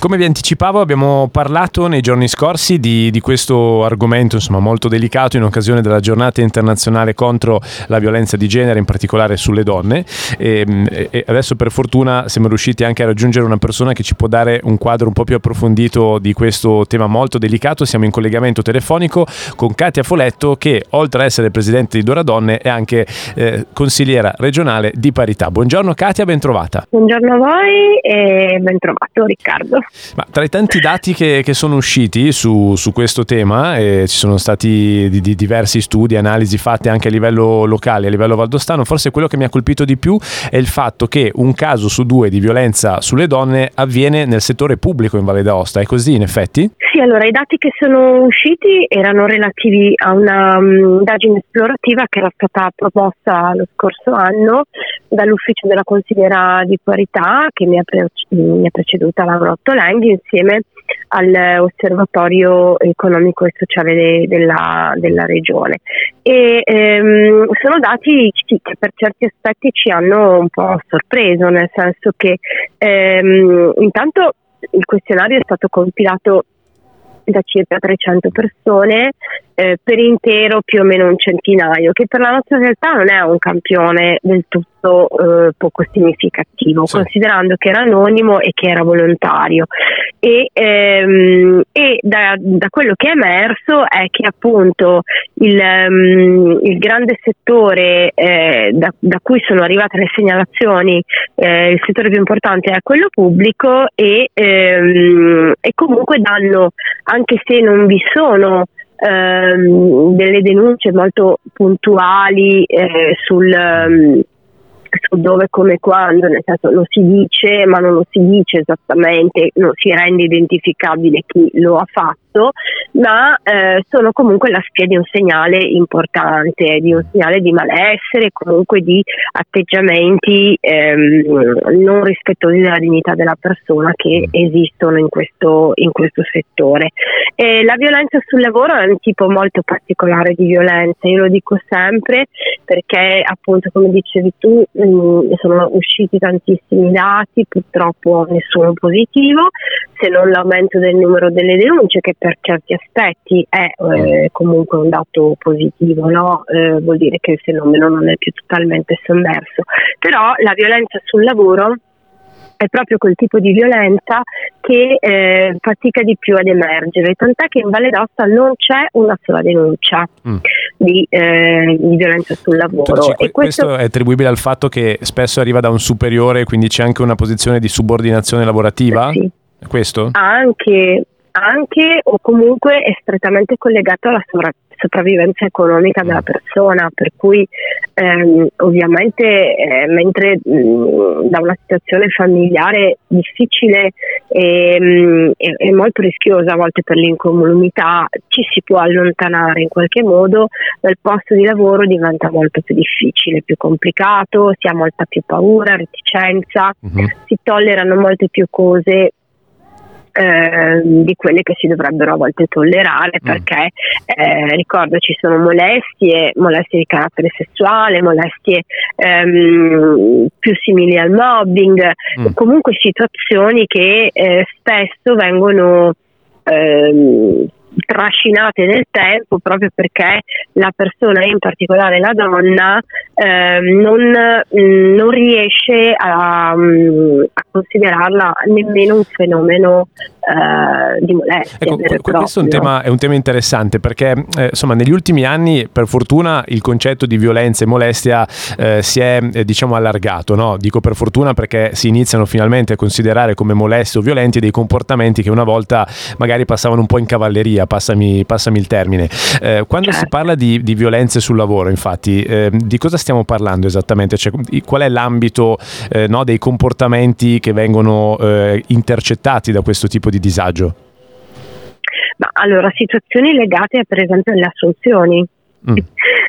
Come vi anticipavo abbiamo parlato nei giorni scorsi di, di, questo argomento insomma, molto delicato in occasione della giornata internazionale contro la violenza di genere, in particolare sulle donne e, e, adesso per fortuna siamo riusciti anche a raggiungere una persona che ci può dare un quadro un po' più approfondito di questo tema molto delicato. Siamo in collegamento telefonico con Katia Foletto che oltre ad essere presidente di Dora Donne è anche eh, consigliera regionale di parità. Buongiorno Katia, ben trovata. Buongiorno a voi e ben trovato Riccardo. Ma tra i tanti dati che, che sono usciti su, su questo tema, eh, ci sono stati di, di diversi studi, analisi fatte anche a livello locale, a livello valdostano, forse quello che mi ha colpito di più è il fatto che un caso su due di violenza sulle donne avviene nel settore pubblico in Valle d'Aosta. È così in effetti? Sì, allora i dati che sono usciti erano relativi a una um, indagine esplorativa che era stata proposta lo scorso anno dall'ufficio della consigliera di parità che mi ha, pre- mi ha preceduta Laura Ottolenghi insieme all'osservatorio economico e sociale de- della, della, regione. E ehm, sono dati sì, che per certi aspetti ci hanno un po' sorpreso, nel senso che ehm, intanto il questionario è stato compilato da circa 300 persone eh, per intero più o meno un centinaio, che per la nostra realtà non è un campione del tutto eh, poco significativo, sì. considerando che era anonimo e che era volontario. E, ehm, e da, da, quello che è emerso è che appunto il, um, il grande settore eh, da, da, cui sono arrivate le segnalazioni, eh, il settore più importante è quello pubblico e, ehm, e comunque danno, anche se non vi sono ehm, delle denunce molto puntuali eh, sul, um, su dove, come, quando, nel senso lo si dice ma non lo si dice esattamente, non si rende identificabile chi lo ha fatto fatto, ma eh, sono comunque la spia di un segnale importante, di un segnale di malessere, comunque di atteggiamenti ehm, non rispettosi della dignità della persona che mm. esistono in questo, in questo settore. E la violenza sul lavoro è un tipo molto particolare di violenza, io lo dico sempre perché appunto come dicevi tu mh, mm, sono usciti tantissimi dati, purtroppo nessuno positivo, se non l'aumento del numero delle denunce che per certi aspetti è eh, comunque un dato positivo, no? eh, vuol dire che il fenomeno non è più totalmente sommerso, però la violenza sul lavoro è proprio quel tipo di violenza che eh, fatica di più ad emergere, tant'è che in Valle d'Aosta non c'è una sola denuncia mm. di, eh, di, violenza sul lavoro. Dici, questo... questo... è attribuibile al fatto che spesso arriva da un superiore, quindi c'è anche una posizione di subordinazione lavorativa? Sì. Questo? Anche, anche o comunque è strettamente collegato alla sovra- sopravvivenza economica della mm. persona, per cui ehm, ovviamente eh, mentre mh, mm, da una situazione familiare difficile e, e, e, molto rischiosa a volte per l'incolumità ci si può allontanare in qualche modo, dal posto di lavoro diventa molto più difficile, più complicato, si ha molta più paura, reticenza, uh-huh. si tollerano molte più cose eh, di quelle che si dovrebbero a volte tollerare mm. perché eh, ricordo ci sono molestie, molestie di carattere sessuale, molestie ehm, più simili al mobbing, mm. comunque situazioni che eh, spesso vengono ehm, trascinate nel tempo proprio perché la persona, in particolare la donna, eh, non, mm, non, riesce a, mm, a, considerarla nemmeno un fenomeno eh, di molestia. Ecco, questo è un, tema, è un, tema, interessante perché eh, insomma negli ultimi anni per fortuna il concetto di violenza e molestia eh, si è eh, diciamo allargato, no? dico per fortuna perché si iniziano finalmente a considerare come molesti o violenti dei comportamenti che una volta magari passavano un po' in cavalleria, passami, passami il termine. Eh, quando certo. si parla di, di, violenze sul lavoro infatti eh, di cosa stiamo parlando esattamente? Cioè, qual è l'ambito no, dei comportamenti che vengono intercettati da questo tipo di disagio? Ma allora, situazioni legate per esempio alle assunzioni. Mm.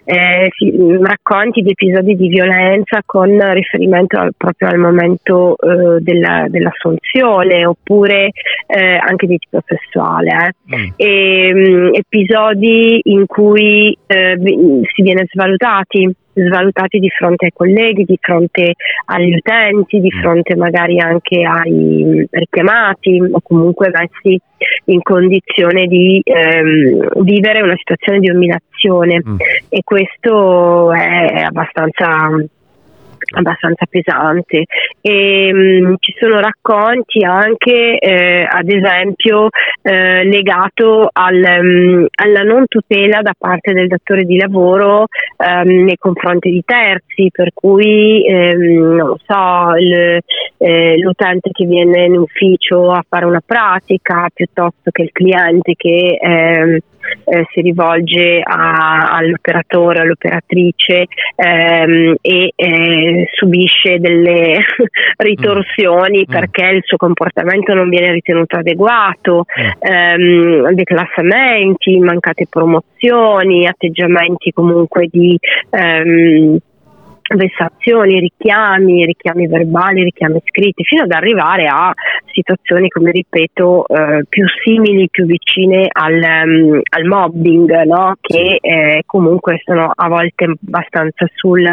Eh, sì, racconti di episodi di violenza con riferimento al, proprio al momento eh, della, dell'assunzione oppure eh, anche di tipo sessuale eh. mm. e, mh, mm, episodi in cui eh, si viene svalutati svalutati di fronte ai colleghi, di fronte agli utenti, di mm. fronte magari anche ai richiamati o comunque messi in condizione di ehm, vivere una situazione di umiliazione mm. e questo è abbastanza abbastanza pesante e mh, mm, ci sono racconti anche eh, ad esempio eh, legato al, mh, mm, alla non tutela da parte del datore di lavoro ehm, nei confronti di terzi per cui ehm, non so il, eh, l'utente che viene in ufficio a fare una pratica piuttosto che il cliente che ehm, eh, si rivolge a, all'operatore, all'operatrice ehm, e eh, subisce delle ritorsioni mm. perché il suo comportamento non viene ritenuto adeguato, mm. ehm, declassamenti, mancate promozioni, atteggiamenti comunque di ehm, vessazioni, richiami, richiami verbali, richiami scritti, fino ad arrivare a situazioni, come ripeto, eh, più simili, più vicine al, um, al mobbing, no? che eh, comunque sono a volte abbastanza sul,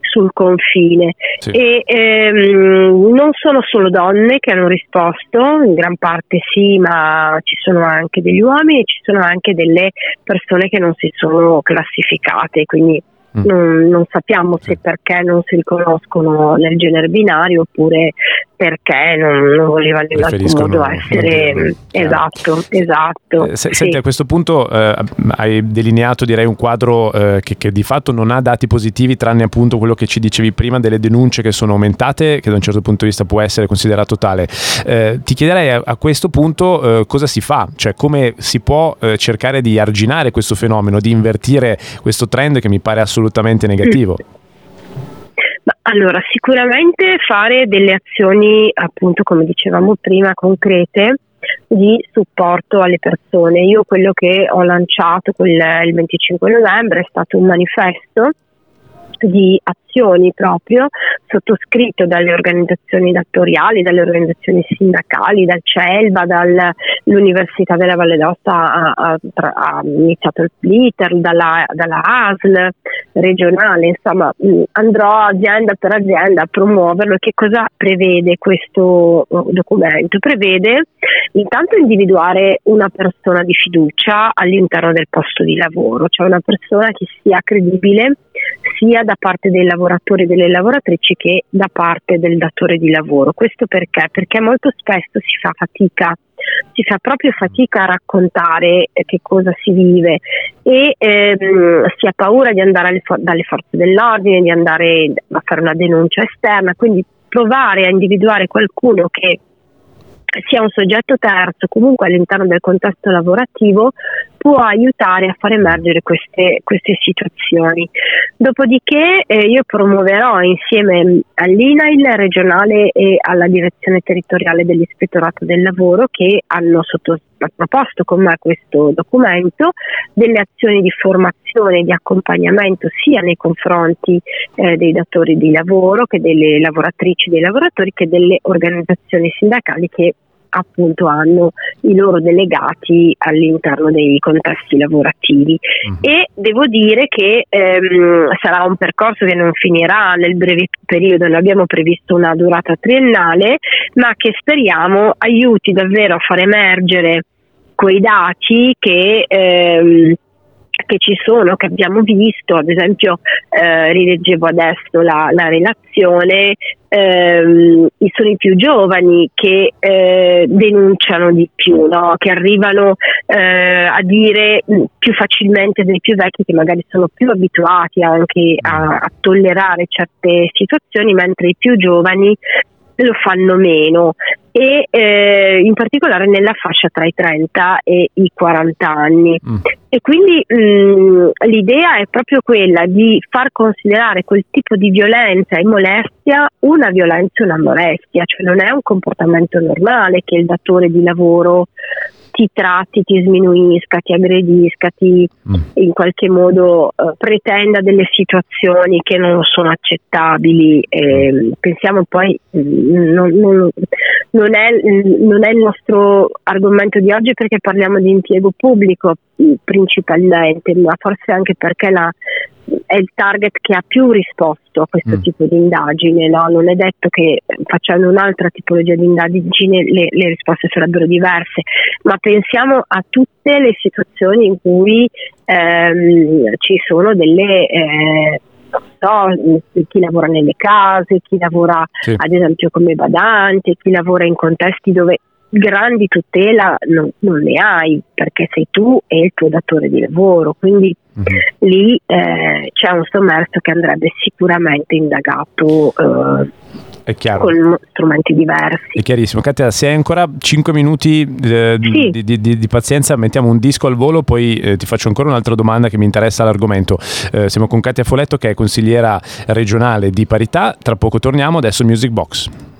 sul confine. Sì. E ehm, non sono solo donne che hanno risposto, in gran parte sì, ma ci sono anche degli uomini e ci sono anche delle persone che non si sono classificate, quindi. Non, non, sappiamo se perché non si riconoscono nel genere binario oppure perché non, non volevano in alcun modo essere mm, esatto, esatto. Eh, se, sì. Senti, a questo punto eh, hai delineato direi un quadro eh, che, che, di fatto non ha dati positivi tranne appunto quello che ci dicevi prima delle denunce che sono aumentate che da un certo punto di vista può essere considerato tale. Eh, ti chiederei a, a questo punto eh, cosa si fa, cioè come si può eh, cercare di arginare questo fenomeno, di invertire questo trend che mi pare assolutamente negativo. Mm. Allora, sicuramente fare delle azioni, appunto, come dicevamo prima, concrete di supporto alle persone. Io quello che ho lanciato quel, il 25 novembre è stato un manifesto di azioni proprio sottoscritto dalle organizzazioni datoriali, dalle organizzazioni sindacali, dal CELVA, dall'Università della Valle d'Aosta ha, ha, ha iniziato il PLITER, dalla, dalla ASL regionale, insomma andrò azienda per azienda a promuoverlo. Che cosa prevede questo uh, documento? Prevede intanto individuare una persona di fiducia all'interno del posto di lavoro, cioè una persona che sia credibile sia da parte dei lavoratori e delle lavoratrici che da parte del datore di lavoro. Questo perché? Perché molto spesso si fa fatica si fa proprio fatica a raccontare eh, che cosa si vive e ehm, si ha paura di andare for- dalle forze dell'ordine, di andare a fare una denuncia esterna, quindi provare a individuare qualcuno che sia un soggetto terzo, comunque all'interno del contesto lavorativo, può aiutare a far emergere queste, queste situazioni. Dopodiché eh, io promuoverò insieme all'INAIL regionale e alla direzione territoriale dell'Ispettorato del Lavoro che hanno sotto, proposto con me questo documento delle azioni di formazione e di accompagnamento sia nei confronti eh, dei datori di lavoro che delle lavoratrici dei lavoratori che delle organizzazioni sindacali che appunto hanno i loro delegati all'interno dei contesti lavorativi uh-huh. e devo dire che ehm, sarà un percorso che non finirà nel breve periodo, noi abbiamo previsto una durata triennale, ma che speriamo aiuti davvero a far emergere quei dati che ehm, che ci sono, che abbiamo visto, ad esempio eh, rileggevo adesso la, la relazione, ehm, sono i più giovani che eh, denunciano di più, no? che arrivano eh, a dire più facilmente dei più vecchi che magari sono più abituati anche a, a tollerare certe situazioni, mentre i più giovani lo fanno meno e eh, in particolare nella fascia tra i 30 e i 40 anni. Mm. E quindi mh, mm, l'idea è proprio quella di far considerare quel tipo di violenza e molestia una violenza e una molestia, cioè non è un comportamento normale che il datore di lavoro ti tratti, ti sminuisca, ti aggredisca, ti mm. in qualche modo uh, pretenda delle situazioni che non sono accettabili. Eh, pensiamo poi, mm, non, non, non, è, non, è, il nostro argomento di oggi perché parliamo di impiego pubblico mm, principalmente, ma forse anche perché la, è il target che ha più risposto a questo mm. tipo di indagine, no? non è detto che facendo un'altra tipologia di indagine le, le, risposte sarebbero diverse, ma pensiamo a tutte le situazioni in cui ehm, ci sono delle... Eh, so, chi lavora nelle case, chi lavora sì. ad esempio come badante, chi lavora in contesti dove grandi tutela non, non, ne hai perché sei tu e il tuo datore di lavoro, quindi mm-hmm. lì eh, c'è un sommerso che andrebbe sicuramente indagato. Eh, è chiaro. con strumenti diversi. È chiarissimo. Katia, se hai ancora 5 minuti eh, sì. di, di, di, di, pazienza, mettiamo un disco al volo, poi eh, ti faccio ancora un'altra domanda che mi interessa l'argomento. Eh, siamo con Katia Foletto che è consigliera regionale di parità, tra poco torniamo, adesso Music Box.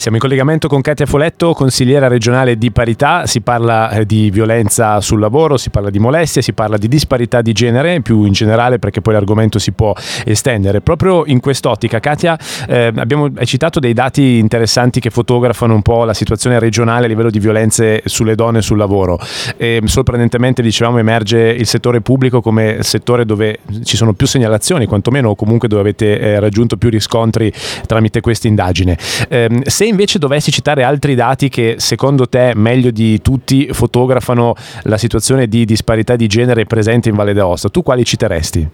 Siamo in collegamento con Katia Foletto, consigliera regionale di parità, si parla eh, di violenza sul lavoro, si parla di molestie, si parla di disparità di genere, più in generale perché poi l'argomento si può estendere. Proprio in quest'ottica, Katia, eh, abbiamo citato dei dati interessanti che fotografano un po' la situazione regionale a livello di violenze sulle donne sul lavoro. E, sorprendentemente, dicevamo, emerge il settore pubblico come settore dove ci sono più segnalazioni, quantomeno o comunque dove avete eh, raggiunto più riscontri tramite questa indagine. Eh, se invece dovessi citare altri dati che secondo te meglio di tutti fotografano la situazione di disparità di genere presente in Valle d'Aosta, tu quali citeresti?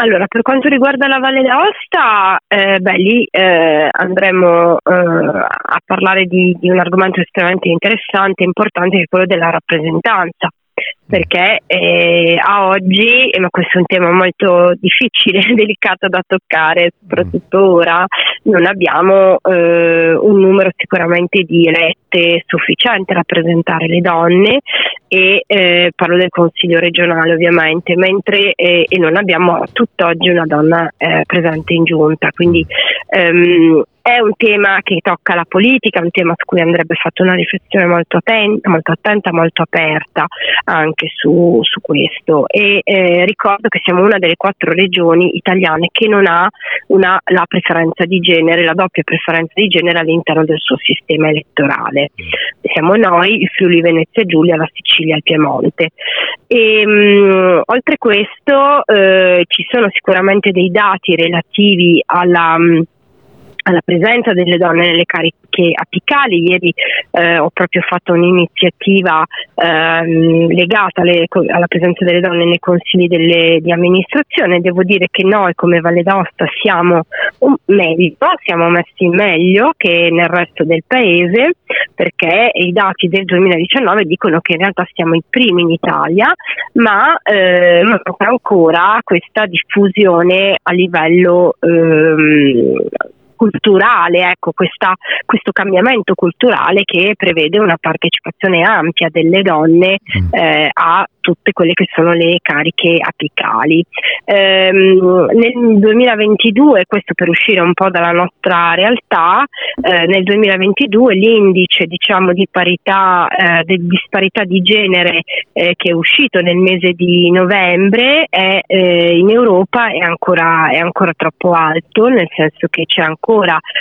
Allora, per quanto riguarda la Valle d'Aosta, eh, beh, lì eh, andremo eh, a parlare di, di, un argomento estremamente interessante e importante che è quello della rappresentanza perché eh, a oggi, ma questo è un tema molto difficile e delicato da toccare, soprattutto mm. ora, non abbiamo eh, un numero sicuramente di elette sufficiente a rappresentare le donne e eh, parlo del Consiglio regionale ovviamente, mentre eh, e non abbiamo tutt'oggi una donna eh, presente in giunta, quindi ehm, è un tema che tocca la politica, un tema su cui andrebbe fatta una riflessione molto attenta, molto, attenta, molto aperta anche su, su questo. E eh, ricordo che siamo una delle quattro regioni italiane che non ha una, la preferenza di genere, la doppia preferenza di genere all'interno del suo sistema elettorale. Siamo noi, il Friuli Venezia Giulia, la Sicilia e il Piemonte. E, mh, mm, oltre questo eh, ci sono sicuramente dei dati relativi alla mh, mm, alla presenza delle donne nelle cariche apicali. Ieri eh, ho proprio fatto un'iniziativa ehm, legata alle, alla presenza delle donne nei consigli delle, di amministrazione. Devo dire che noi come Valle d'Aosta siamo meglio, siamo messi meglio che nel resto del paese perché i dati del 2019 dicono che in realtà siamo i primi in Italia, ma eh, manca ancora questa diffusione a livello ehm, culturale, ecco, questa, questo cambiamento culturale che prevede una partecipazione ampia delle donne mm. eh, a tutte quelle che sono le cariche apicali. Ehm, nel 2022, questo per uscire un po' dalla nostra realtà, eh, nel 2022 l'indice diciamo, di parità, eh, di disparità di genere eh, che è uscito nel mese di novembre è, eh, in Europa è ancora, è ancora, troppo alto, nel senso che ancora,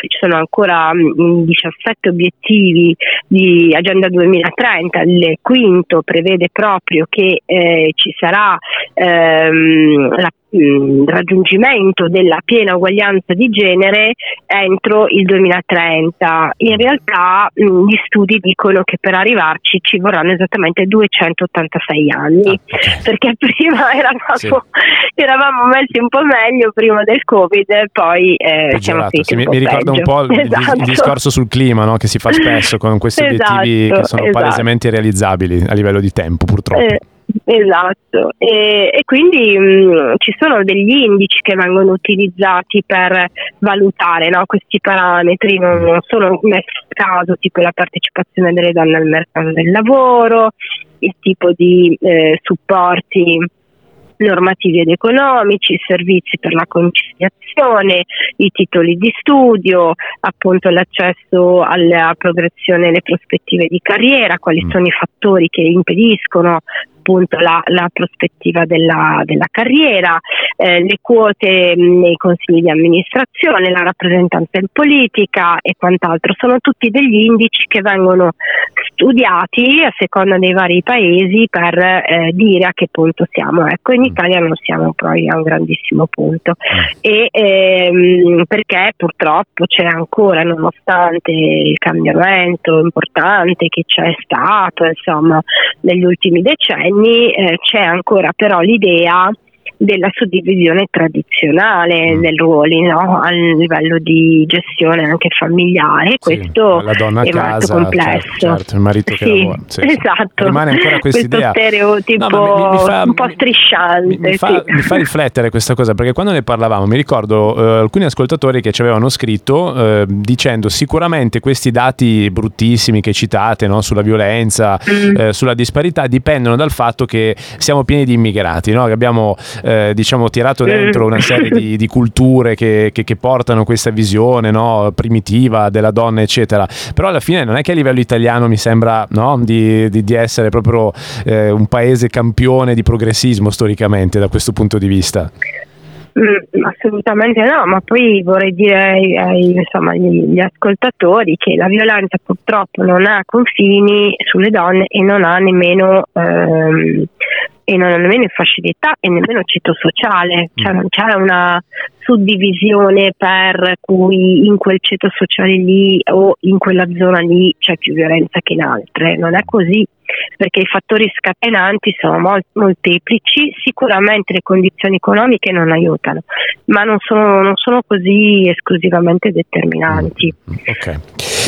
ci sono ancora mh, mm, 17 obiettivi di Agenda 2030, il quinto prevede proprio che eh, ci sarà ehm, la il raggiungimento della piena uguaglianza di genere entro il 2030. In realtà mh, gli studi dicono che per arrivarci ci vorranno esattamente 286 anni, ah, perché prima eravamo, sì. eravamo, messi un po' meglio prima del Covid e poi eh, siamo sì, mi, mi ricorda un po' il, esatto. il discorso sul clima no? che si fa spesso con questi esatto, obiettivi che sono esatto. palesemente realizzabili a livello di tempo purtroppo. Eh, Esatto, e, e quindi mh, mm, ci sono degli indici che vengono utilizzati per valutare no, questi parametri, non, non sono messi a caso, tipo la partecipazione delle donne al mercato del lavoro, il tipo di eh, supporti normativi ed economici, servizi per la conciliazione, i titoli di studio, appunto l'accesso alla progressione e le prospettive di carriera, quali mm. sono i fattori che impediscono appunto la, la prospettiva della, della carriera, eh, le quote nei consigli di amministrazione, la rappresentanza in politica e quant'altro. Sono tutti degli indici che vengono studiati a seconda dei vari paesi per eh, dire a che punto siamo. Ecco, in mm. Italia non siamo poi a un grandissimo punto mm. e, ehm, perché purtroppo c'è ancora, nonostante il cambiamento importante che c'è stato insomma, negli ultimi decenni, eh, c'è ancora però l'idea della suddivisione tradizionale mm. del ruoli no? a livello di gestione anche familiare. Questo la donna è casa, molto complesso. Certo, certo, il marito che sì, lavora. Sì, esatto. Rimane ancora questa idea. stereotipo no, mi, mi fa, un po' strisciante. Mi, mi, fa, mi, fa, riflettere questa cosa perché quando ne parlavamo mi ricordo eh, alcuni ascoltatori che ci avevano scritto eh, dicendo sicuramente questi dati bruttissimi che citate no? sulla violenza, mm. eh, sulla disparità dipendono dal fatto che siamo pieni di immigrati, no? che abbiamo eh, diciamo, tirato dentro una serie di, di culture che, che, che, portano questa visione no? primitiva della donna, eccetera. Però alla fine non è che a livello italiano mi sembra no? di, di, di, essere proprio eh, un paese campione di progressismo storicamente da questo punto di vista. Mm, assolutamente no, ma poi vorrei dire insomma, agli, ascoltatori che la violenza purtroppo non ha confini sulle donne e non ha nemmeno ehm, e non ha nemmeno facilità e nemmeno ceto sociale, cioè mm. non c'è una suddivisione per cui in quel ceto sociale lì o in quella zona lì c'è più violenza che in altre, non è così perché i fattori scatenanti sono mol- molteplici, sicuramente le condizioni economiche non aiutano, ma non sono, non sono così esclusivamente determinanti. Mm, okay.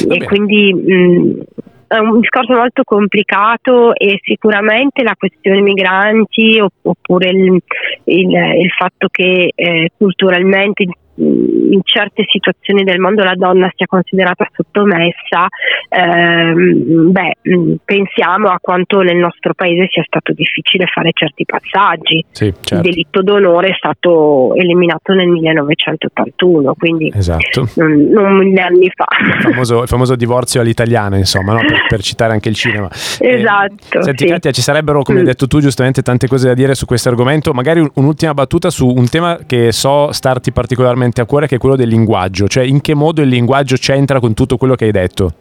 E quindi mh, è un discorso molto complicato e sicuramente la questione migranti oppure il, il, il fatto che eh, culturalmente in certe situazioni del mondo la donna sia considerata sottomessa, ehm, beh, pensiamo a quanto nel nostro paese sia stato difficile fare certi passaggi. Sì, certo. Il delitto d'onore è stato eliminato nel 1981, quindi esatto. non, non mille anni fa. Il famoso, il famoso divorzio all'italiana, insomma, no? per, per, citare anche il cinema. Esatto. Eh, senti sì. Katia, ci sarebbero, come mm. hai detto tu giustamente, tante cose da dire su questo argomento, magari un'ultima battuta su un tema che so starti particolarmente particolarmente a cuore che è quello del linguaggio, cioè in che modo il linguaggio c'entra con tutto quello che hai detto?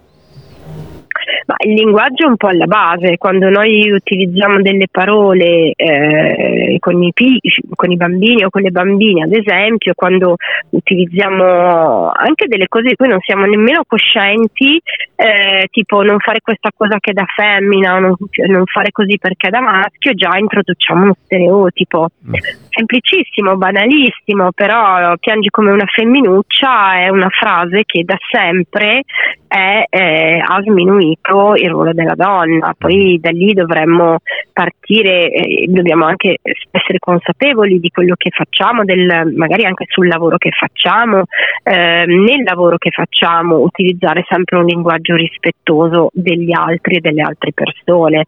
Il linguaggio è un po' alla base, quando noi utilizziamo delle parole eh, con, i, con, i, bambini o con le bambine, ad esempio, quando utilizziamo anche delle cose di cui non siamo nemmeno coscienti, eh, tipo non fare questa cosa che è da femmina o non, non, fare così perché è da maschio, già introduciamo uno stereotipo. Mm. Semplicissimo, banalissimo, però piangi come una femminuccia è una frase che da sempre è, eh, ha sminuito il ruolo della donna, poi da lì dovremmo partire, eh, dobbiamo anche essere consapevoli di quello che facciamo, del, magari anche sul lavoro che facciamo, eh, nel lavoro che facciamo utilizzare sempre un linguaggio rispettoso degli altri e delle altre persone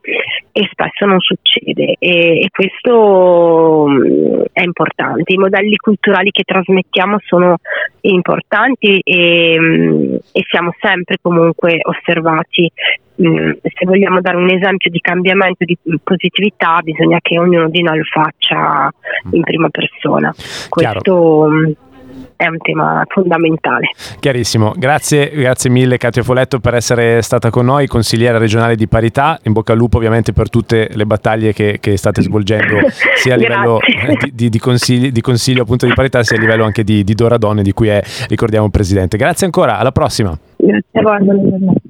e spesso non succede e, e questo mm, è importante. I modelli culturali che trasmettiamo sono importanti e, mm, e siamo sempre comunque osservati. Mm, se vogliamo dare un esempio di cambiamento di positività bisogna che ognuno di noi lo faccia in prima persona. Questo mm, è un tema fondamentale. Chiarissimo, grazie, grazie mille Katia Foletto per essere stata con noi, consigliera regionale di parità, in bocca al lupo ovviamente per tutte le battaglie che, che state svolgendo sia a livello di, di, di, consigli, di, consiglio appunto di parità sia a livello anche di, di Dora Donne di cui è, ricordiamo, il Presidente. Grazie ancora, alla prossima. Grazie a voi,